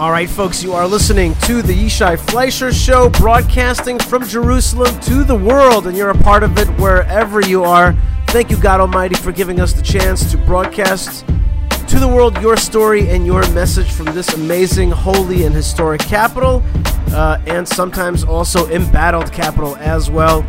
All right, folks, you are listening to the Yishai Fleischer Show, broadcasting from Jerusalem to the world, and you're a part of it wherever you are. Thank you, God Almighty, for giving us the chance to broadcast to the world your story and your message from this amazing, holy, and historic capital, uh, and sometimes also embattled capital as well.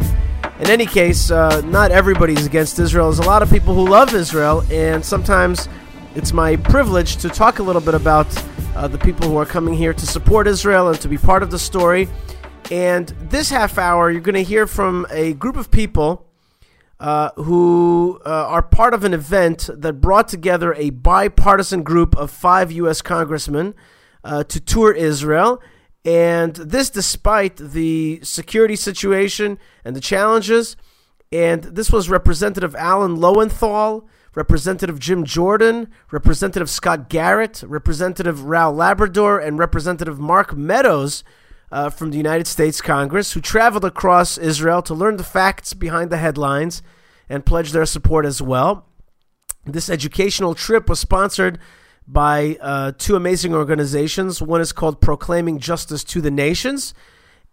In any case, uh, not everybody's against Israel. There's a lot of people who love Israel, and sometimes it's my privilege to talk a little bit about uh, the people who are coming here to support Israel and to be part of the story. And this half hour, you're going to hear from a group of people uh, who uh, are part of an event that brought together a bipartisan group of five U.S. congressmen uh, to tour Israel. And this, despite the security situation and the challenges. And this was Representative Alan Lowenthal. Representative Jim Jordan, Representative Scott Garrett, Representative Raul Labrador, and Representative Mark Meadows uh, from the United States Congress, who traveled across Israel to learn the facts behind the headlines and pledge their support as well. This educational trip was sponsored by uh, two amazing organizations. One is called Proclaiming Justice to the Nations,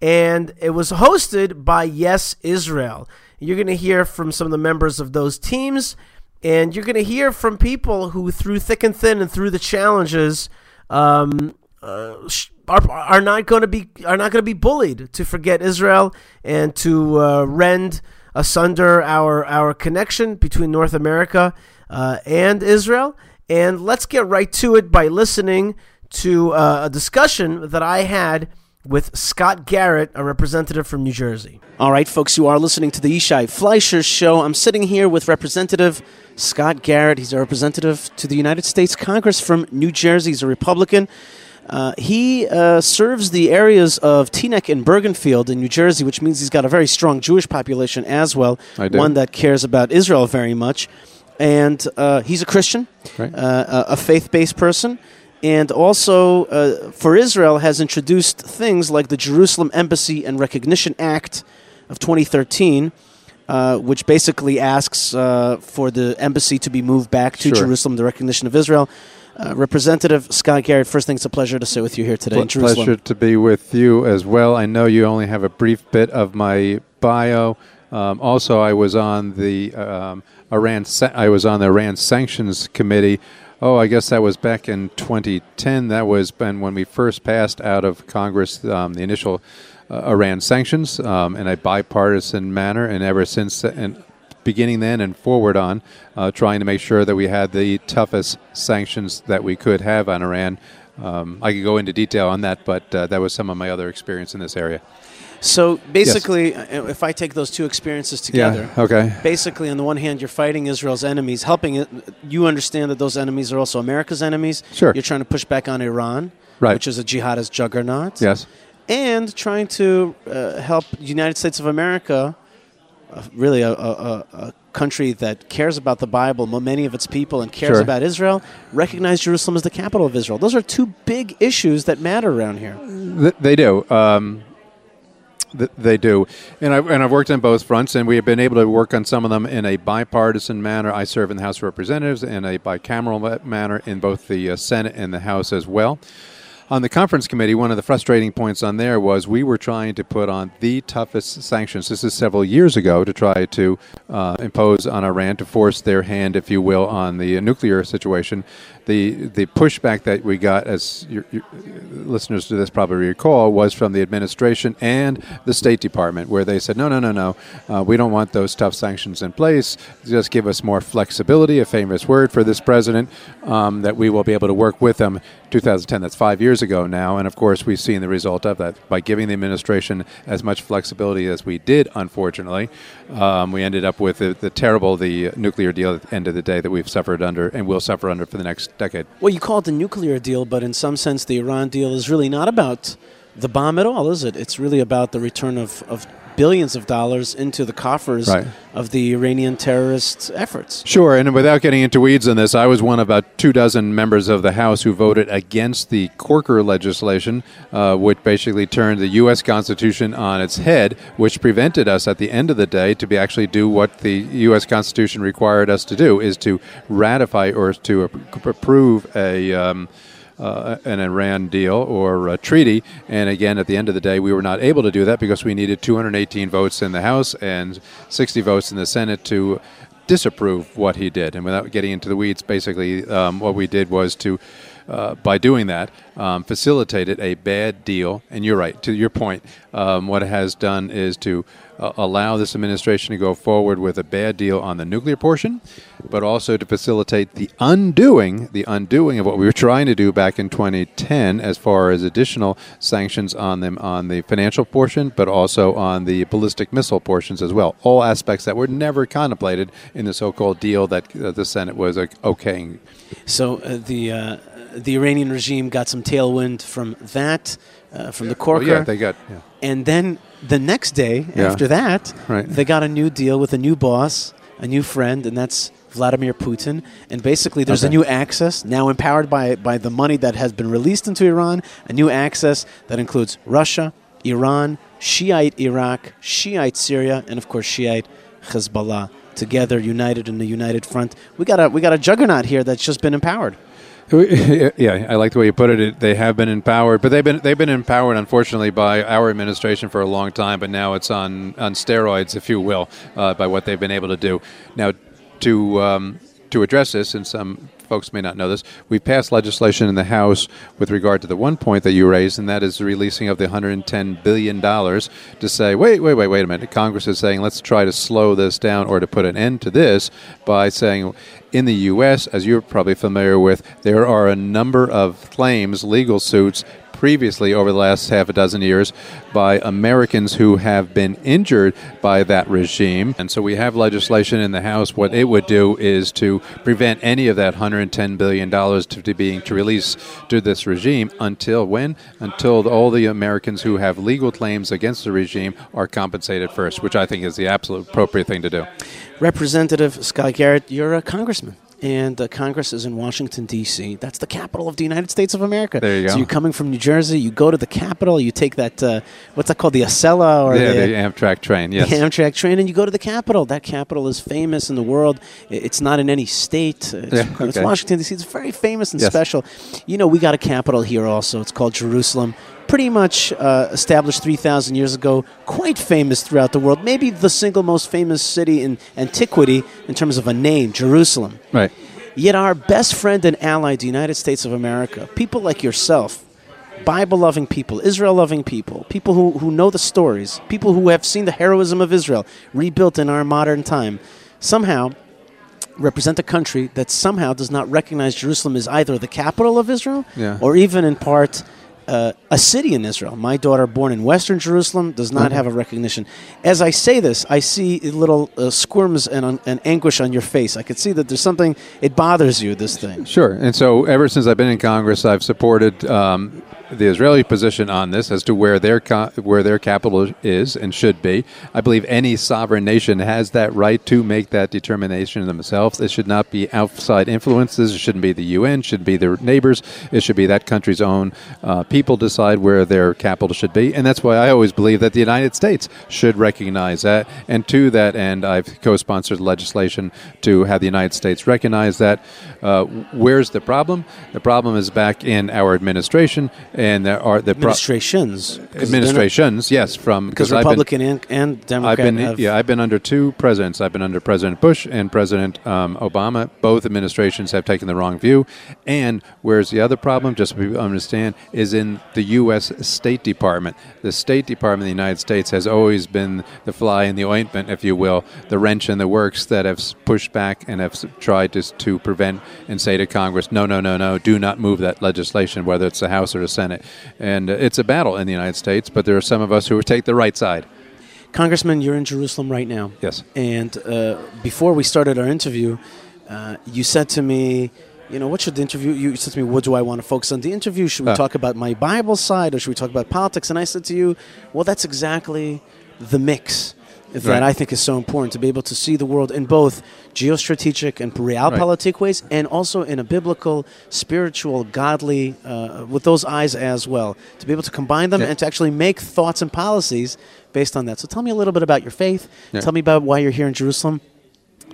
and it was hosted by Yes Israel. You're going to hear from some of the members of those teams and you're going to hear from people who, through thick and thin and through the challenges, um, uh, are, are not going to be are not going to be bullied to forget Israel and to uh, rend asunder our our connection between North America uh, and Israel. And let's get right to it by listening to uh, a discussion that I had with Scott Garrett, a representative from New Jersey. All right, folks, you are listening to the Yishai Fleischer Show. I'm sitting here with Representative Scott Garrett. He's a representative to the United States Congress from New Jersey. He's a Republican. Uh, he uh, serves the areas of Teaneck and Bergenfield in New Jersey, which means he's got a very strong Jewish population as well, one that cares about Israel very much. And uh, he's a Christian, right. Uh, a faith based person and also uh, for Israel has introduced things like the Jerusalem Embassy and Recognition Act of 2013, uh, which basically asks uh, for the embassy to be moved back to sure. Jerusalem, the recognition of Israel. Uh, Representative Scott Garrett, first thing, it's a pleasure to sit with you here today in Jerusalem. Pleasure to be with you as well. I know you only have a brief bit of my bio. Um, also, I was on the um, Iran. I was on the Iran sanctions committee Oh, I guess that was back in 2010. That was when we first passed out of Congress um, the initial Iran sanctions um, in a bipartisan manner, and ever since, and beginning then and forward on, uh, trying to make sure that we had the toughest sanctions that we could have on Iran. Um, I could go into detail on that, but uh, that was some of my other experience in this area. So basically, yes. Uh, if I take those two experiences together, yeah, okay. Basically, on the one hand, you're fighting Israel's enemies, helping it. You understand that those enemies are also America's enemies. Sure. You're trying to push back on Iran, right. which is a jihadist juggernaut. Yes. And trying to uh, help the United States of America, uh, really a, a, a, country that cares about the Bible, many of its people, and cares sure. about Israel, recognize Jerusalem as the capital of Israel. Those are two big issues that matter around here. They do. Um, they do, and I and I've worked on both fronts, and we have been able to work on some of them in a bipartisan manner. I serve in the House of Representatives in a bicameral manner in both the uh, Senate and the House as well. On the conference committee, one of the frustrating points on there was we were trying to put on the toughest sanctions. This is several years ago to try to uh, impose on Iran to force their hand, if you will, on the nuclear situation the the pushback that we got, as your, your listeners to this probably recall, was from the administration and the State Department, where they said, no, no, no, no, uh, we don't want those tough sanctions in place. Just give us more flexibility, a famous word for this president, um, that we will be able to work with them. 2010, that's five years ago now, and of course we've seen the result of that by giving the administration as much flexibility as we did. Unfortunately, um, we ended up with the, the terrible the nuclear deal at the end of the day that we've suffered under and will suffer under for the next decade. Well, you call it the nuclear deal, but in some sense, the Iran deal is really not about the bomb at all, is it? It's really about the return of, of billions of dollars into the coffers right. of the Iranian terrorist efforts. Sure, and without getting into weeds on this, I was one of about two dozen members of the House who voted against the Corker legislation, uh, which basically turned the U.S. Constitution on its head, which prevented us at the end of the day to be actually do what the U.S. Constitution required us to do, is to ratify or to approve a. Um, uh, an Iran deal or a treaty. And again, at the end of the day, we were not able to do that because we needed 218 votes in the House and 60 votes in the Senate to disapprove what he did. And without getting into the weeds, basically, um, what we did was to uh, by doing that, um, facilitated a bad deal. And you're right, to your point, um, what it has done is to uh, allow this administration to go forward with a bad deal on the nuclear portion, but also to facilitate the undoing, the undoing of what we were trying to do back in 2010 as far as additional sanctions on them on the financial portion, but also on the ballistic missile portions as well. All aspects that were never contemplated in the so-called deal that uh, the Senate was uh, okaying. So uh, the uh, the Iranian regime got some tailwind from that, uh, from the Corker. Oh, yeah, they got. Yeah. And then the next day yeah. after that, right. they got a new deal with a new boss, a new friend, and that's Vladimir Putin. And basically, there's okay. a new access now empowered by by the money that has been released into Iran. A new access that includes Russia, Iran, Shiite Iraq, Shiite Syria, and of course Shiite Hezbollah together, united in a united front. We got a we got a juggernaut here that's just been empowered. Yeah, I like the way you put it. They have been empowered, but they've been they've been empowered, unfortunately, by our administration for a long time. But now it's on on steroids, if you will, uh, by what they've been able to do. Now, to um, to address this, and some folks may not know this, we passed legislation in the House with regard to the one point that you raised, and that is the releasing of the 110 billion dollars to say, wait, wait, wait, wait a minute. Congress is saying let's try to slow this down or to put an end to this by saying in the U.S., as you're probably familiar with, there are a number of claims, legal suits previously over the last half a dozen years by Americans who have been injured by that regime. And so we have legislation in the House. What it would do is to prevent any of that $110 billion to, to being to release to this regime until when? Until all the Americans who have legal claims against the regime are compensated first, which I think is the absolute appropriate thing to do. Representative Scott Garrett, you're a congressman and uh, Congress is in Washington D.C. That's the capital of the United States of America. There you go. So you're coming from New Jersey, you go to the capital, you take that uh, what's that called, the Acela or yeah, the, the, Amtrak train, yes, the Amtrak train, and you go to the capital. That capital is famous in the world. It's not in any state. It's, yeah, okay. it's Washington D.C. It's very famous and yes. special. You know, we got a capital here also. It's called Jerusalem pretty much uh, established 3,000 years ago, quite famous throughout the world. Maybe the single most famous city in antiquity in terms of a name, Jerusalem. Right. Yet our best friend and ally, the United States of America, people like yourself, Bible loving people, Israel loving people, people who, who know the stories, people who have seen the heroism of Israel rebuilt in our modern time, somehow represent a country that somehow does not recognize Jerusalem as either the capital of Israel yeah. or even in part uh, a city in Israel. My daughter, born in Western Jerusalem, does not mm-hmm. have a recognition. As I say this, I see little uh, squirms and, and anguish on your face. I could see that there's something, it bothers you, this thing. Sure. And so ever since I've been in Congress, I've supported um, the Israeli position on this as to where their where their capital is and should be. I believe any sovereign nation has that right to make that determination themselves. It should not be outside influences. It shouldn't be the UN. Should be their neighbors. It should be that country's own uh, people decide where their capital should be, and that's why I always believe that the United States should recognize that. And to that end, I've co-sponsored legislation to have the United States recognize that. Uh, where's the problem? The problem is back in our administration and there are the administrations. Pro- administrations, yes, from because Republican been, and, and, Democrat. I've been have yeah, I've been under two presidents. I've been under President Bush and President um, Obama. Both administrations have taken the wrong view. And where's the other problem? Just so we understand, is in the U.S. State Department. The State Department of the United States has always been the fly in the ointment, if you will, the wrench in the works that have pushed back and have tried to, to prevent and say to Congress, no, no, no, no, do not move that legislation, whether it's the House or the Senate. Senate. And uh, it's a battle in the United States, but there are some of us who take the right side. Congressman, you're in Jerusalem right now. Yes. And uh, before we started our interview, uh, you said to me, you know, what should the interview? You said to me, what do I want to focus on the interview? Should we uh. talk about my Bible side or should we talk about politics? And I said to you, well, that's exactly the mix that right. I think is so important to be able to see the world in both geostrategic and realpolitik right. ways, and also in a biblical, spiritual, godly, uh, with those eyes as well. To be able to combine them yeah. and to actually make thoughts and policies based on that. So tell me a little bit about your faith. Yeah. Tell me about why you're here in Jerusalem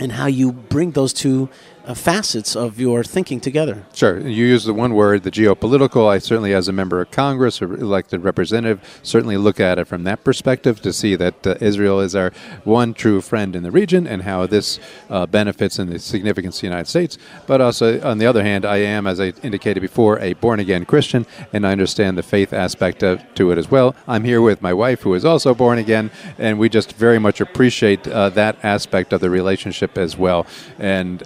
and how you bring those two facets of your thinking together. Sure. You use the one word, the geopolitical. I certainly, as a member of Congress or elected representative, certainly look at it from that perspective to see that uh, Israel is our one true friend in the region and how this uh, benefits in the significance of the United States. But also, on the other hand, I am, as I indicated before, a born again Christian, and I understand the faith aspect of, to it as well. I'm here with my wife, who is also born again, and we just very much appreciate uh, that aspect of the relationship as well. And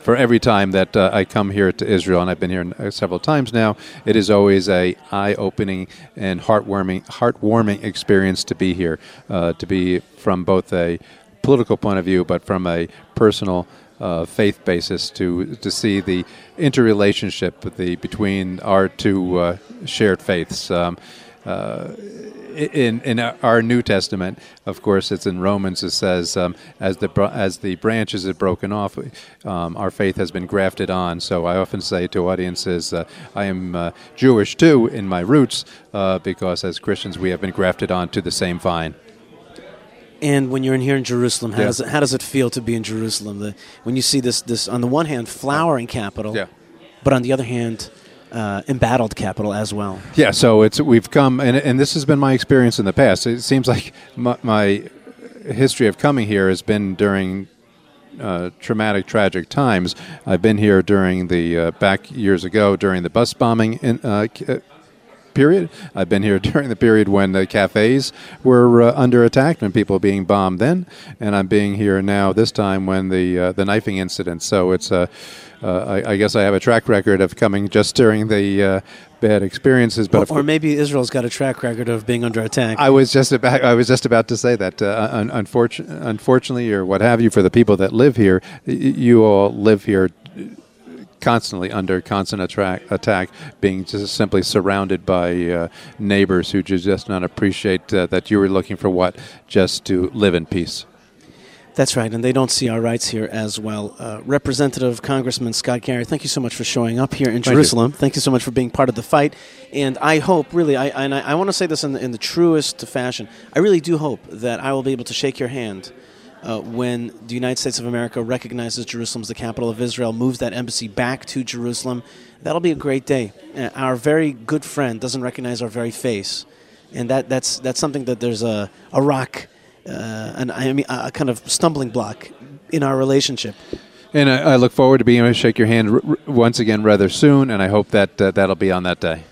for every time that uh, I come here to Israel, and I've been here uh, several times now, it is always a eye-opening and heartwarming, heartwarming experience to be here, uh, to be from both a political point of view, but from a personal. Uh, faith basis to to see the interrelationship the between our two uh, shared faiths. Um, uh, in in our New Testament, of course, it's in Romans. It says, um, "As the as the branches are broken off, um, our faith has been grafted on." So I often say to audiences, uh, "I am uh, Jewish too in my roots, uh, because as Christians we have been grafted on to the same vine." And when you're in here in Jerusalem, how yeah. does it how does it feel to be in Jerusalem? The, when you see this this on the one hand flowering capital, yeah. but on the other hand uh, embattled capital as well. Yeah, so it's we've come, and, and this has been my experience in the past. It seems like my, my history of coming here has been during uh, traumatic, tragic times. I've been here during the uh, back years ago during the bus bombing in, uh, period. I've been here during the period when the cafes were uh, under attack and people being bombed then, and I'm being here now this time when the uh, the knifing incident. So it's a uh, I, I, guess I have a track record of coming just during the uh, bad experiences. But or, or, maybe Israel's got a track record of being under attack. I was just about I was just about to say that. Uh, un- unfortunately, unfortunately, or what have you, for the people that live here, y- you all live here constantly under constant attack, attack being just simply surrounded by uh, neighbors who just not appreciate uh, that you were looking for what just to live in peace. That's right, and they don't see our rights here as well. Uh, Representative Congressman Scott Garrett, thank you so much for showing up here in thank Jerusalem. You. Thank you so much for being part of the fight. And I hope, really, I, and I, I want to say this in the, in the truest fashion, I really do hope that I will be able to shake your hand uh, when the United States of America recognizes Jerusalem as the capital of Israel, moves that embassy back to Jerusalem. That'll be a great day. Uh, our very good friend doesn't recognize our very face. And that, that's, that's something that there's a, a rock uh, an, I mean, a kind of stumbling block in our relationship. And I, I, look forward to being able to shake your hand r- r- once again rather soon, and I hope that uh, that'll be on that day.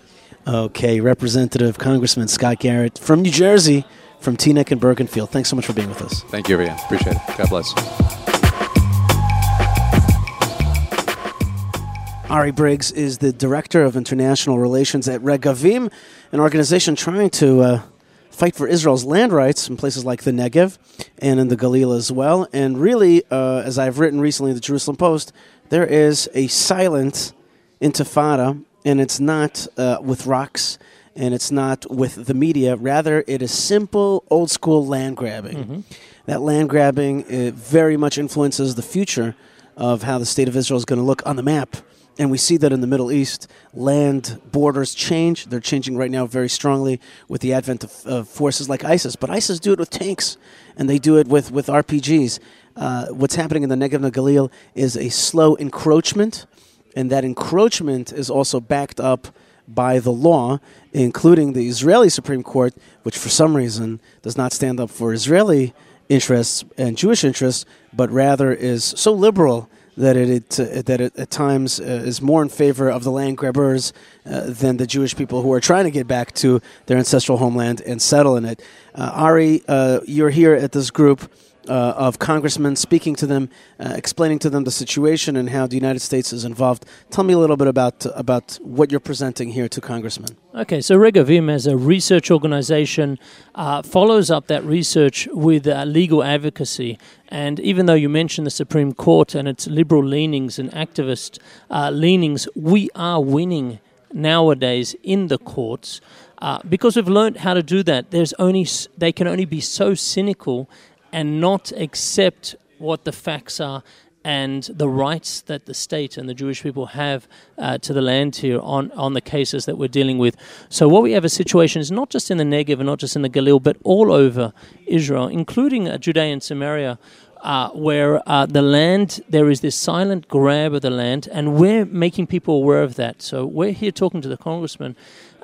Okay, Representative Congressman Scott Garrett from New Jersey, from Teaneck and Bergenfield. Thanks so much for being with us. Thank you, Rian. Appreciate it. God bless. Ari Briggs is the Director of International Relations at Regavim, an organization trying to uh, fight for Israel's land rights in places like the Negev and in the Galil as well. And really, uh, as I've written recently in the Jerusalem Post, there is a silent intifada, and it's not uh, with rocks and it's not with the media. Rather, it is simple, old school land grabbing. Mm-hmm. That land grabbing very much influences the future of how the state of Israel is going to look on the map. And we see that in the Middle East, land borders change. They're changing right now very strongly with the advent of, of forces like ISIS. But ISIS do it with tanks, and they do it with, with RPGs. Uh, what's happening in the Negev and Galil is a slow encroachment, and that encroachment is also backed up by the law, including the Israeli Supreme Court, which for some reason does not stand up for Israeli interests and Jewish interests, but rather is so liberal that it, it uh, that it at times uh, is more in favor of the land grabbers uh, than the Jewish people who are trying to get back to their ancestral homeland and settle in it. Uh, Ari, uh, you're here at this group uh, of congressmen, speaking to them, uh, explaining to them the situation and how the United States is involved. Tell me a little bit about about what you're presenting here to congressmen. Okay, so Regavim, as a research organization, uh, follows up that research with uh, legal advocacy. And even though you mentioned the Supreme Court and its liberal leanings and activist uh, leanings, we are winning nowadays in the courts. Uh, because we've learned how to do that, there's only they can only be so cynical and not accept what the facts are and the rights that the state and the Jewish people have uh, to the land here on, on the cases that we're dealing with. So, what we have a situation is not just in the Negev and not just in the Galil, but all over Israel, including uh, Judea and Samaria, uh, where uh, the land, there is this silent grab of the land, and we're making people aware of that. So we're here talking to the congressman,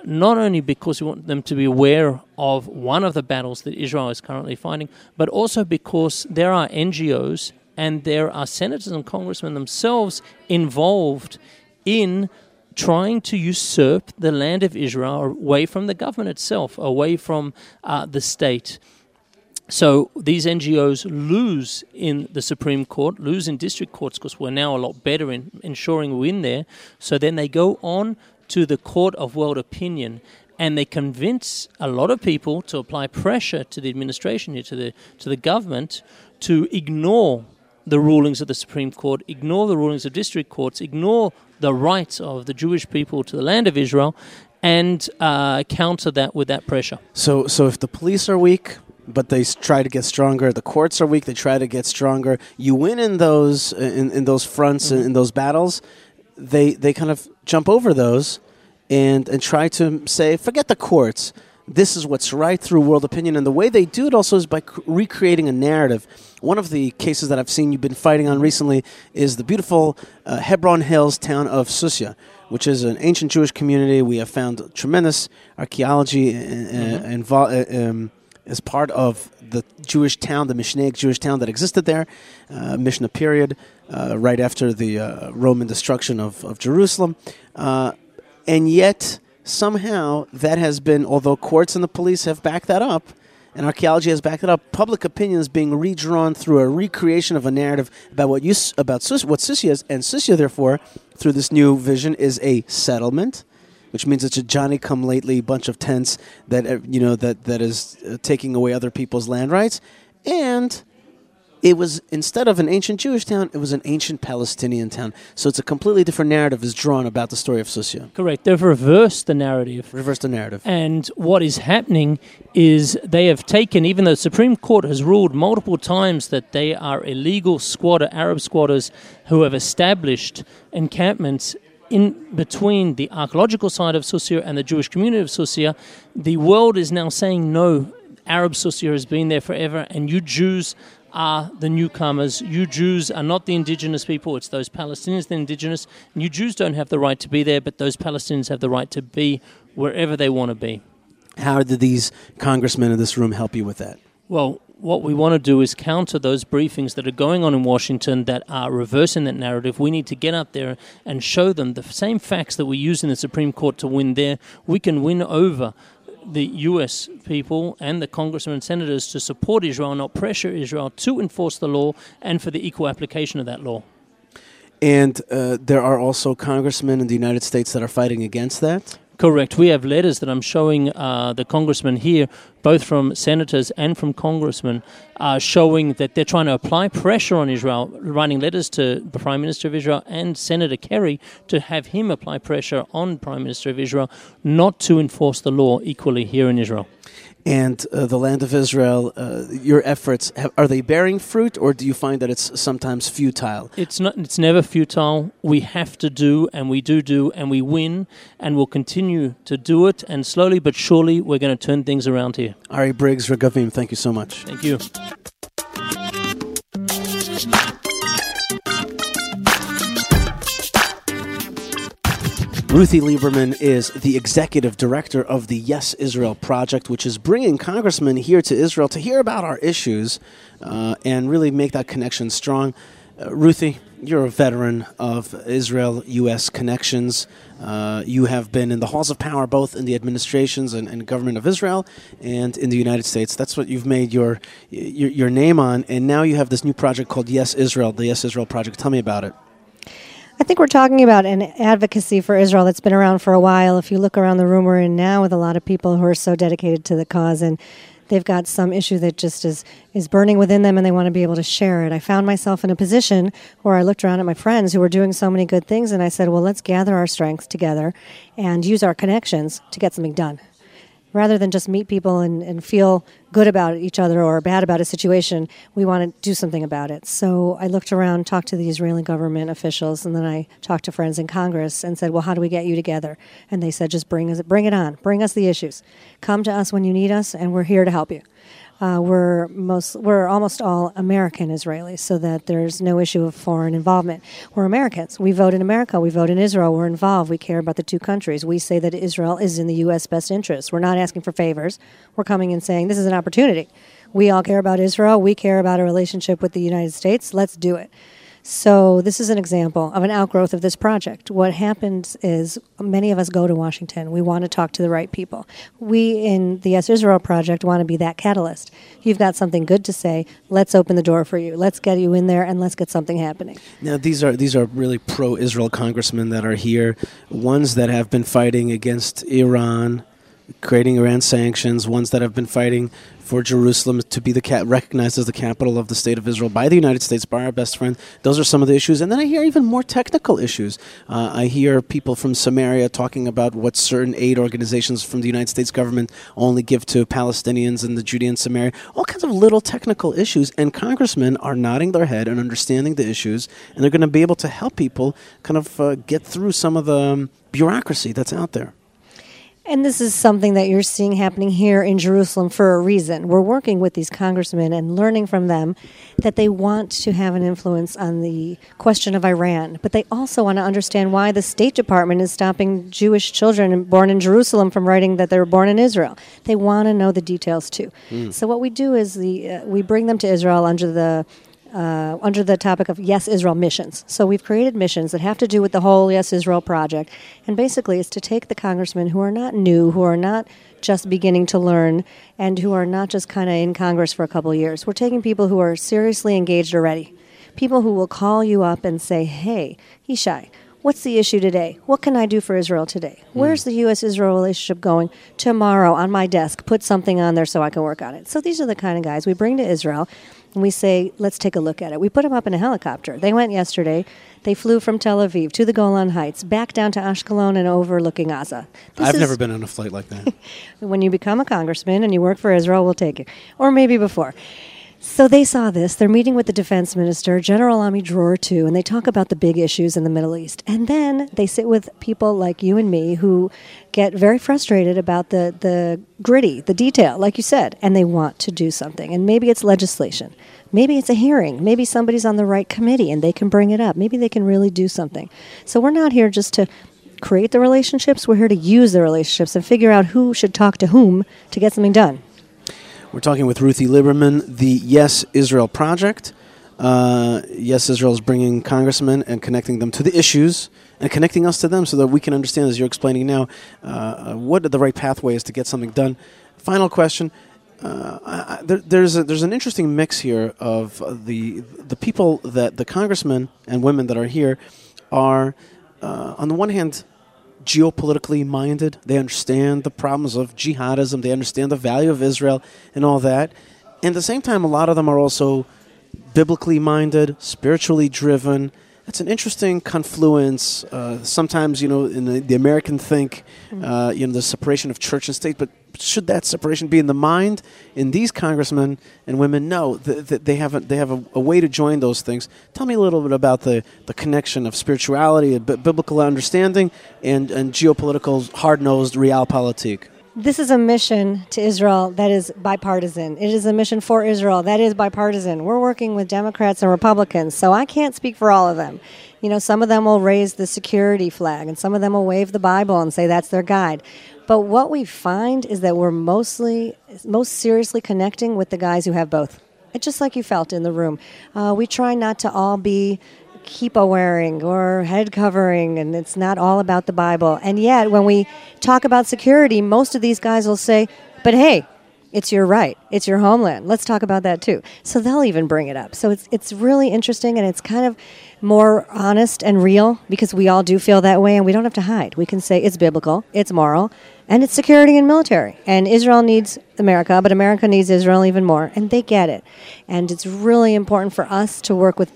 not only because we want them to be aware of one of the battles that Israel is currently fighting, but also because there are NGOs and there are senators and congressmen themselves involved in trying to usurp the land of Israel away from the government itself, away from uh, the state. So these NGOs lose in the Supreme Court, lose in district courts because we're now a lot better in ensuring we win there. So then they go on to the Court of World Opinion and they convince a lot of people to apply pressure to the administration here, to the to the government, to ignore the rulings of the Supreme Court, ignore the rulings of district courts, ignore the rights of the Jewish people to the land of Israel, and uh, counter that with that pressure. So, so if the police are weak, but they try to get stronger. The courts are weak; they try to get stronger. You win in those in, in those fronts mm-hmm. in those battles. They they kind of jump over those and and try to say, forget the courts. This is what's right through world opinion, and the way they do it also is by recreating a narrative. One of the cases that I've seen you've been fighting on recently is the beautiful uh, Hebron Hills town of Susia, which is an ancient Jewish community. We have found tremendous archaeology and, mm-hmm. uh, um, as part of the Jewish town, the Mishnaic Jewish town that existed there, uh, Mishnah period, uh, right after the uh, Roman destruction of, of Jerusalem. Uh, and yet, somehow, that has been, although courts and the police have backed that up, and archaeology has backed it up. Public opinion is being redrawn through a recreation of a narrative about what you about what Susia is, and Susia, therefore, through this new vision, is a settlement which means it's a Johnny come lately bunch of tents that uh, you know that that is uh, taking away other people's land rights, and it was instead of an ancient Jewish town, it was an ancient Palestinian town. So it's a completely different narrative is drawn about the story of Susia. Correct. They've reversed the narrative. Reversed the narrative. And what is happening is they have taken, even though the Supreme Court has ruled multiple times that they are illegal squatter, Arab squatters who have established encampments in between the archaeological side of Susia and the Jewish community of Susia, the world is now saying no. Arab Susia has been there forever, and you Jews are the newcomers. You Jews are not the indigenous people, it's those Palestinians, the indigenous. And you Jews don't have the right to be there, but those Palestinians have the right to be wherever they want to be. How did these congressmen in this room help you with that? Well, what we want to do is counter those briefings that are going on in Washington that are reversing that narrative. We need to get up there and show them the same facts that we use in the Supreme Court to win there. We can win over the U.S. people and the congressmen and senators to support Israel, not pressure Israel to enforce the law and for the equal application of that law. And uh, there are also congressmen in the United States that are fighting against that? Correct. We have letters that I'm showing uh, the congressman here, both from senators and from congressmen, uh, showing that they're trying to apply pressure on Israel, writing letters to the Prime Minister of Israel and Senator Kerry to have him apply pressure on Prime Minister of Israel not to enforce the law equally here in Israel and uh, the land of Israel, uh, your efforts have, are they bearing fruit, or do you find that it's sometimes futile? It's not. It's never futile. We have to do, and we do do, and we win, and we'll continue to do it. And slowly but surely, we're going to turn things around here. Ari Briggs, Regavim, thank you so much. Thank you. Ruthie Lieberman is the executive director of the Yes Israel Project, which is bringing congressmen here to Israel to hear about our issues uh, and really make that connection strong. Uh, Ruthie, you're a veteran of Israel U.S. connections. Uh, you have been in the halls of power both in the administrations and, and, government of Israel and in the United States. That's what you've made your, your, your name on. And now you have this new project called Yes Israel, the Yes Israel Project. Tell me about it. I think we're talking about an advocacy for Israel that's been around for a while. If you look around the room we're in now with a lot of people who are so dedicated to the cause and they've got some issue that just is, is burning within them and they want to be able to share it. I found myself in a position where I looked around at my friends who were doing so many good things and I said, well, let's gather our strength together and use our connections to get something done rather than just meet people and, and feel good about each other or bad about a situation, we want to do something about it. So I looked around, talked to the Israeli government officials, and then I talked to friends in Congress and said, "Well, how do we get you together?" And they said, "Just bring us, bring it on, bring us the issues. Come to us when you need us, and we're here to help you." Uh, we're most we're almost all American Israelis, so that there's no issue of foreign involvement. We're Americans. We vote in America. We vote in Israel. We're involved. We care about the two countries. We say that Israel is in the U.S. best interest. We're not asking for favors. We're coming and saying this is an opportunity. We all care about Israel. We care about a relationship with the United States. Let's do it. So this is an example of an outgrowth of this project. What happens is many of us go to Washington. We want to talk to the right people. We in the Yes Israel project want to be that catalyst. You've got something good to say. Let's open the door for you. Let's get you in there and let's get something happening. Now these are these are really pro-Israel congressmen that are here, ones that have been fighting against Iran, creating Iran sanctions, ones that have been fighting for Jerusalem to be the cap- recognized as the capital of the state of Israel by the United States, by our best friend. Those are some of the issues. And then I hear even more technical issues. Uh, I hear people from Samaria talking about what certain aid organizations from the United States government only give to Palestinians and the Judean Samaria. All kinds of little technical issues. And congressmen are nodding their head and understanding the issues, and they're going to be able to help people kind of uh, get through some of the um, bureaucracy that's out there. And this is something that you're seeing happening here in Jerusalem for a reason. We're working with these congressmen and learning from them that they want to have an influence on the question of Iran, but they also want to understand why the State Department is stopping Jewish children born in Jerusalem from writing that they were born in Israel. They want to know the details too. Mm. So what we do is the uh, we bring them to Israel under the uh, under the topic of Yes Israel missions. So we've created missions that have to do with the whole Yes Israel project. And basically, it's to take the congressmen who are not new, who are not just beginning to learn, and who are not just kind of in Congress for a couple years. We're taking people who are seriously engaged already, people who will call you up and say, hey, Yishai, What's the issue today? What can I do for Israel today? Hmm. Where's the U.S. Israel relationship going tomorrow on my desk? Put something on there so I can work on it. So these are the kind of guys we bring to Israel and we say, let's take a look at it. We put them up in a helicopter. They went yesterday. They flew from Tel Aviv to the Golan Heights, back down to Ashkelon and overlooking Gaza. This I've never been on a flight like that. when you become a congressman and you work for Israel, we'll take you. Or maybe before. So they saw this. They're meeting with the defense minister, General Ami Dror, too, and they talk about the big issues in the Middle East. And then they sit with people like you and me who get very frustrated about the, the gritty, the detail, like you said, and they want to do something. And maybe it's legislation. Maybe it's a hearing. Maybe somebody's on the right committee and they can bring it up. Maybe they can really do something. So we're not here just to create the relationships, we're here to use the relationships and figure out who should talk to whom to get something done. We're talking with Ruthie Lieberman, the Yes Israel Project. Uh, yes, Israel is bringing congressmen and connecting them to the issues and connecting us to them so that we can understand, as you're explaining now, uh, what the right pathway is to get something done. Final question. Uh, I, there, there's a, there's an interesting mix here of the the people that the congressmen and women that are here are uh, on the one hand geopolitically minded. They understand the problems of jihadism. They understand the value of Israel and all that. And at the same time, a lot of them are also biblically minded, spiritually driven. It's an interesting confluence. Uh, sometimes, you know, in the, the American think, uh, you know, the separation of church and state, but should that separation be in the mind in these congressmen and women? No, they have a, they have a, a, way to join those things. Tell me a little bit about the, the connection of spirituality, b- biblical understanding, and, and geopolitical hard nosed realpolitik. This is a mission to Israel that is bipartisan. It is a mission for Israel that is bipartisan. We're working with Democrats and Republicans, so I can't speak for all of them. You know, some of them will raise the security flag, and some of them will wave the Bible and say that's their guide. But what we find is that we're mostly, most seriously connecting with the guys who have both. It's just like you felt in the room. Uh, we try not to all be kippah wearing or head covering, and it's not all about the Bible. And yet, when we talk about security, most of these guys will say, but hey, it's your right. It's your homeland. Let's talk about that too. So they'll even bring it up. So it's it's really interesting and it's kind of more honest and real because we all do feel that way and we don't have to hide. We can say it's biblical, it's moral, and it's security and military. And Israel needs America, but America needs Israel even more, and they get it. And it's really important for us to work with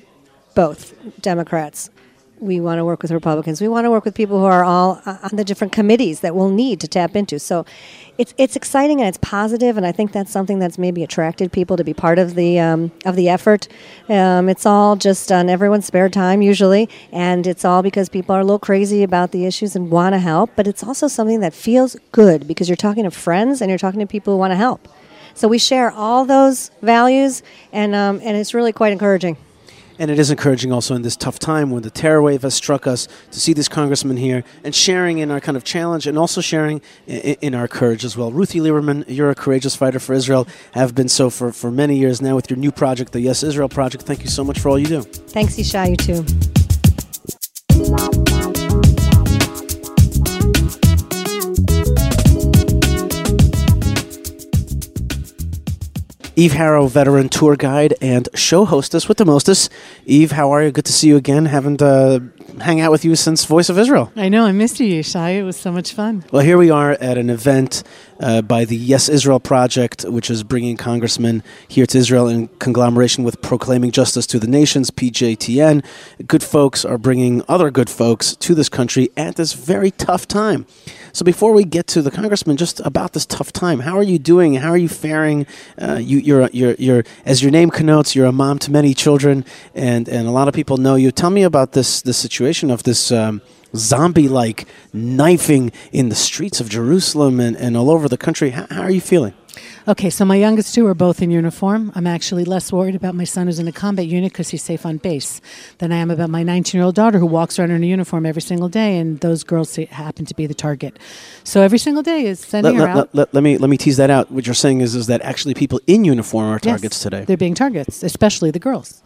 both Democrats we want to work with Republicans. We want to work with people who are all uh, on the different committees that we'll need to tap into. So it's it's exciting and it's positive, and I think that's something that's maybe attracted people to be part of the um, of the effort. Um, it's all just on everyone's spare time usually, and it's all because people are a little crazy about the issues and want to help. But it's also something that feels good because you're talking to friends and you're talking to people who want to help. So we share all those values, and um, and it's really quite encouraging. And it is encouraging also in this tough time when the terror wave has struck us to see this congressman here and sharing in our kind of challenge and also sharing in, in our courage as well. Ruthie Lieberman, you're a courageous fighter for Israel, have been so for, for many years now with your new project, the Yes Israel Project. Thank you so much for all you do. Thanks, Yishai, you too. Eve Harow, veteran tour guide and show hostess with the mostest. Eve, how are you? Good to see you again. Haven't uh, hang out with you since Voice of Israel. I know. I missed you, Yishai. It was so much fun. Well, here we are at an event uh, by the Yes Israel Project, which is bringing congressmen here to Israel in conglomeration with Proclaiming Justice to the Nations, PJTN. Good folks are bringing other good folks to this country at this very tough time. So before we get to the congressman, just about this tough time, how are you doing? How are you faring? Uh, you, you're, you're, you're, as your name connotes, you're a mom to many children, and, and a lot of people know you. Tell me about this, this situation of this um, zombie-like knifing in the streets of Jerusalem and, and all over the country. How, how are you feeling? Okay, so my youngest two are both in uniform. I'm actually less worried about my son who's in a combat unit because he's safe on base than I am about my 19 year old daughter who walks around in a uniform every single day, and those girls happen to be the target. So every single day is sending let, her let, out. Let, let, me let me tease that out. What you're saying is is that actually people in uniform are Yes, targets today. They're being targets, especially the girls.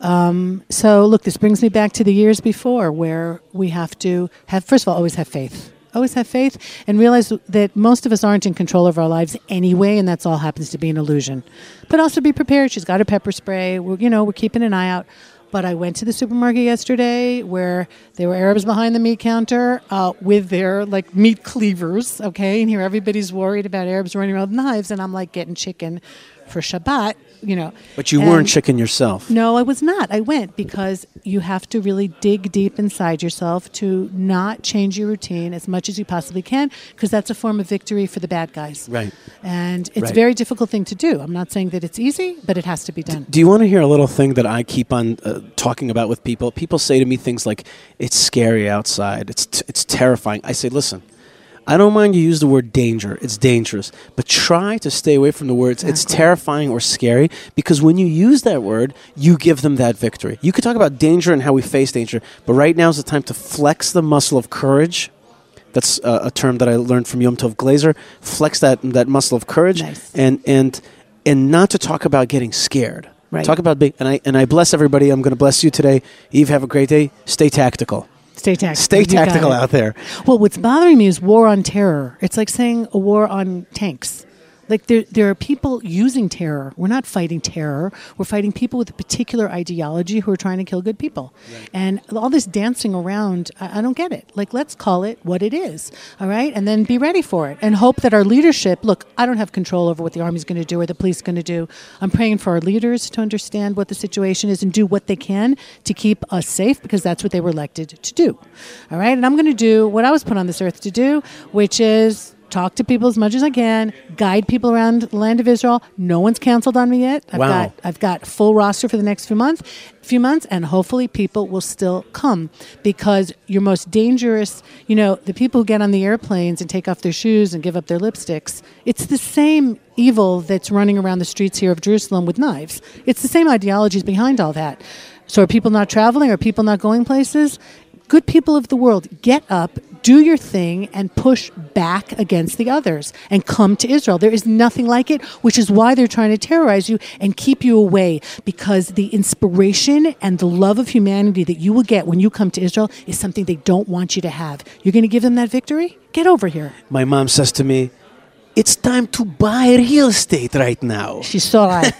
Um, so, look, this brings me back to the years before where we have to have, first of all, always have faith. Always have faith and realize that most of us aren't in control of our lives anyway, and that's all happens to be an illusion. But also be prepared. She's got a pepper spray. We're, you know, we're keeping an eye out. But I went to the supermarket yesterday where there were Arabs behind the meat counter uh, with their like meat cleavers. Okay, and here everybody's worried about Arabs running around with knives, and I'm like getting chicken for Shabbat. You know, but you And- weren't chicken yourself. no, I was not. I went because you have to really dig deep inside yourself to not change your routine as much as you possibly can because that's a form of victory for the bad guys. Right. And it's Right. a very difficult thing to do. I'm not saying that it's easy, but it has to be done. Do you want to hear a little thing that I keep on uh, talking about with people? People say to me things like, "It's scary outside. It's t- it's terrifying." I say, "Listen, I don't mind you use the word danger. It's dangerous, but try to stay away from the words it's terrifying or scary because when you use that word, you give them that victory. You could talk about danger and how we face danger, but right now is the time to flex the muscle of courage." That's uh, a term that I learned from Yom Tov Glazer. Flex that that muscle of courage, Nice. and and and not to talk about getting scared. Right. Talk about big, and I and I bless everybody. I'm going to bless you today. Eve, have a great day. Stay tactical. Stay tactical. Stay tactical out there. Well, what's bothering me is war on terror. It's like saying a war on tanks. Like there, there are people using terror. We're not fighting terror. We're fighting people with a particular ideology who are trying to kill good people. And all this dancing around, I, I don't get it. Like let's call it what it is, all right? And then be ready for it and hope that our leadership. Look, I don't have control over what the army's going to do or the police going to do. I'm praying for our leaders to understand what the situation is and do what they can to keep us safe because that's what they were elected to do. All right? And I'm going to do what I was put on this earth to do, which is talk to people as much as I can, guide people around the land of Israel. No one's canceled on me yet. I've Wow. got I've got full roster for the next few months, few months, and hopefully people will still come because your most dangerous, you know, the people who get on the airplanes and take off their shoes and give up their lipsticks. It's the same evil that's running around the streets here of Jerusalem with knives. It's the same ideologies behind all that. So are people not traveling? Are people not going places? Good people of the world, get up, do your thing, and push back against the others and come to Israel. There is nothing like it, which is why they're trying to terrorize you and keep you away because the inspiration and the love of humanity that you will get when you come to Israel is something they don't want you to have. You're going to give them that victory? Get over here. My mom says to me, "It's time to buy real estate right now." She's so right.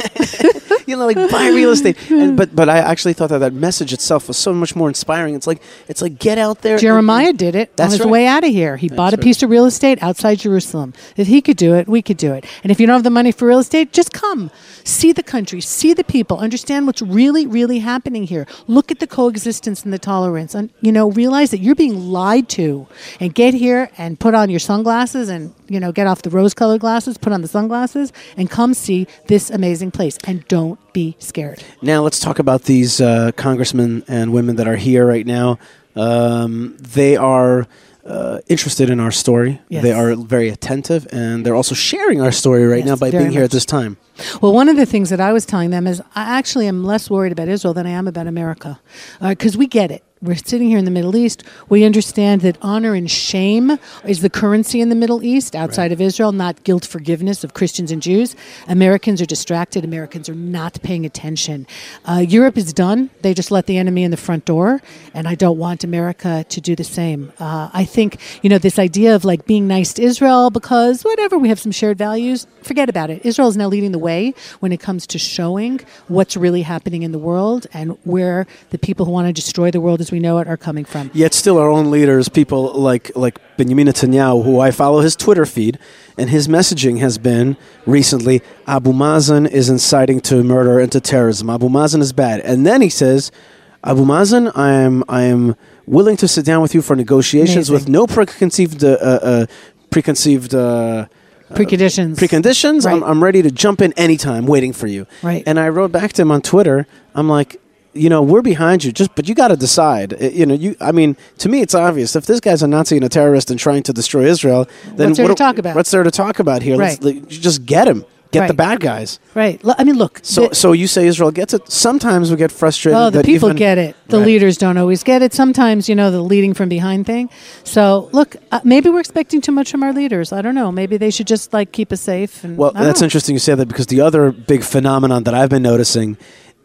you know, like buy real estate. And, but but I actually thought that that message itself was so much more inspiring. It's like it's like get out there. and- Jeremiah did it That's on his right. way out of here. He bought a right. piece of real estate outside Jerusalem. If he could do it, we could do it. And if you don't have the money for real estate, just come. See the country, see the people, understand what's really, really happening here. Look at the coexistence and the tolerance. And, you know, realize that you're being lied to. And get here and put on your sunglasses and, you know, get off the rose colored glasses, put on the sunglasses, and come see this amazing place. And don't be scared. Now let's talk about these uh, congressmen and women that are here right now. Um, they are uh, interested in our story. Yes. They are very attentive, and they're also sharing our story right Yes, now by being here at this time. Well, one of the things that I was telling them is I actually am less worried about Israel than I am about America. Because we get it. We're sitting here in the Middle East. We understand that honor and shame is the currency in the Middle East outside of Israel, not guilt forgiveness of Christians and Jews. Americans are distracted. Americans are not paying attention. Uh, Europe is done. They just let the enemy in the front door. And I don't want America to do the same. Uh, I think, you know, this idea of like being nice to Israel because whatever, we have some shared values, forget about it. Israel is now leading the way when it comes to showing what's really happening in the world and where the people who want to destroy the world as we know it are coming from. Yet still, our own leaders, people like like Benjamin Netanyahu, who I follow his Twitter feed, and his messaging has been recently: Abu Mazen is inciting to murder and to terrorism. Abu Mazen is bad, and then he says, Abu Mazen, I am I am willing to sit down with you for negotiations Amazing. with no preconceived uh, uh, preconceived. Uh, Preconditions. preconditions. I'm, I'm ready to jump in anytime, waiting for you. Right. And I wrote back to him on Twitter. I'm like, you know, we're behind you. Just, but you got to decide. Uh, You know, you. I mean, to me, it's obvious. If this guy's a Nazi and a terrorist and trying to destroy Israel, then What's there what to talk about? What's there to talk about here? Let's, Right. just get him. Get the bad guys. Right. I mean, look. So, the- so you say Israel gets it. Sometimes we get frustrated. Oh, the people even- get it. The Right. leaders don't always get it. Sometimes, you know, the leading from behind thing. So, look, uh, maybe we're expecting too much from our leaders. I don't know. Maybe they should just like keep us safe. And Well, that's know. interesting you say that because the other big phenomenon that I've been noticing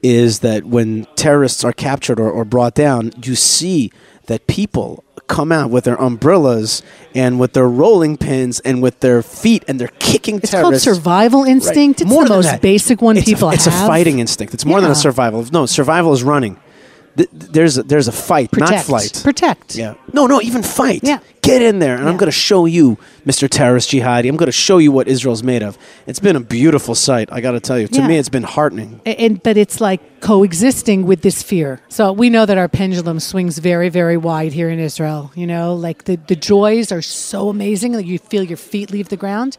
is that when terrorists are captured or, or brought down, you see that people come out with their umbrellas and with their rolling pins and with their feet and they're kicking terrorists? It's called terrorists. survival instinct. It's More the most that. basic one it's people a, it's have. a fighting instinct. It's more than a Yeah. survival. No, survival is running. Th- th- There's a, there's a fight, Protect. not flight. Protect. Yeah. No, no, even fight. Yeah. Get in there, and I'm going to show you, Mr. Terrorist Jihadi. I'm going to show you what Israel's made of. It's been a beautiful sight, I got to tell you. To Yeah. me, it's been heartening. A- And but it's like coexisting with this fear. So we know that our pendulum swings very, very wide here in Israel. You know, like the, the joys are so amazing that you feel your feet leave the ground.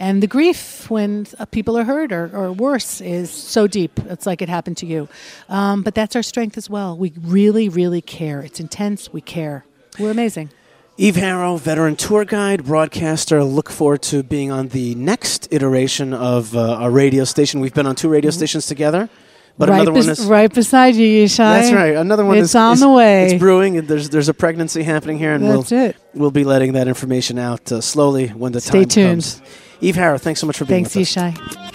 And the grief when uh, people are hurt or, or worse is so deep. It's like it happened to you. Um, but that's our strength as well. We really, really care. It's intense. We care. We're amazing. Eve Harow, veteran tour guide, broadcaster. Look forward to being on the next iteration of uh, a radio station. We've been on two radio stations together, but Mm-hmm. right, another one bes- is right beside you, Yishai. That's right. Another one It's is on is- the way. It's brewing. and There's there's a pregnancy happening here, and That's we'll it. we'll be letting that information out uh, slowly when the Stay time tuned. comes. Eve Harow, thanks so much for being here. Thanks, with us. Yishai.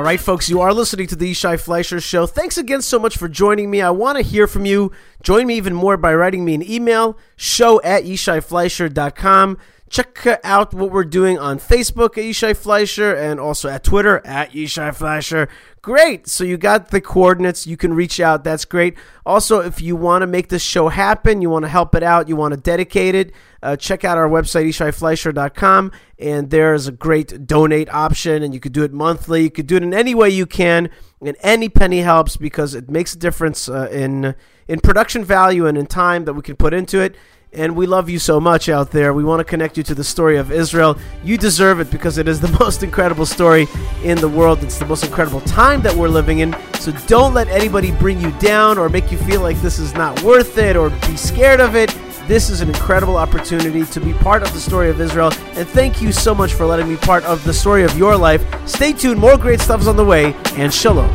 All right, folks, you are listening to the Yishai Fleischer Show. Thanks again so much for joining me. I want to hear from you. Join me even more by writing me an email, show at yishaifleischer.com. Check out what we're doing on Facebook at Yishai Fleischer and also at Twitter at Yishai Fleischer. Great. So you got the coordinates. You can reach out. That's great. Also, if you want to make this show happen, you want to help it out, you want to dedicate it, uh, check out our website, yishaifleischer.com, and there's a great donate option, and you could do it monthly. You could do it in any way you can, and any penny helps because it makes a difference uh, in in production value and in time that we can put into it. And we love you so much out there. We want to connect you to the story of Israel. You deserve it because it is the most incredible story in the world. It's the most incredible time that we're living in. So don't let anybody bring you down or make you feel like this is not worth it or be scared of it. This is an incredible opportunity to be part of the story of Israel. And thank you so much for letting me part of the story of your life. Stay tuned, more great stuff is on the way, and shalom.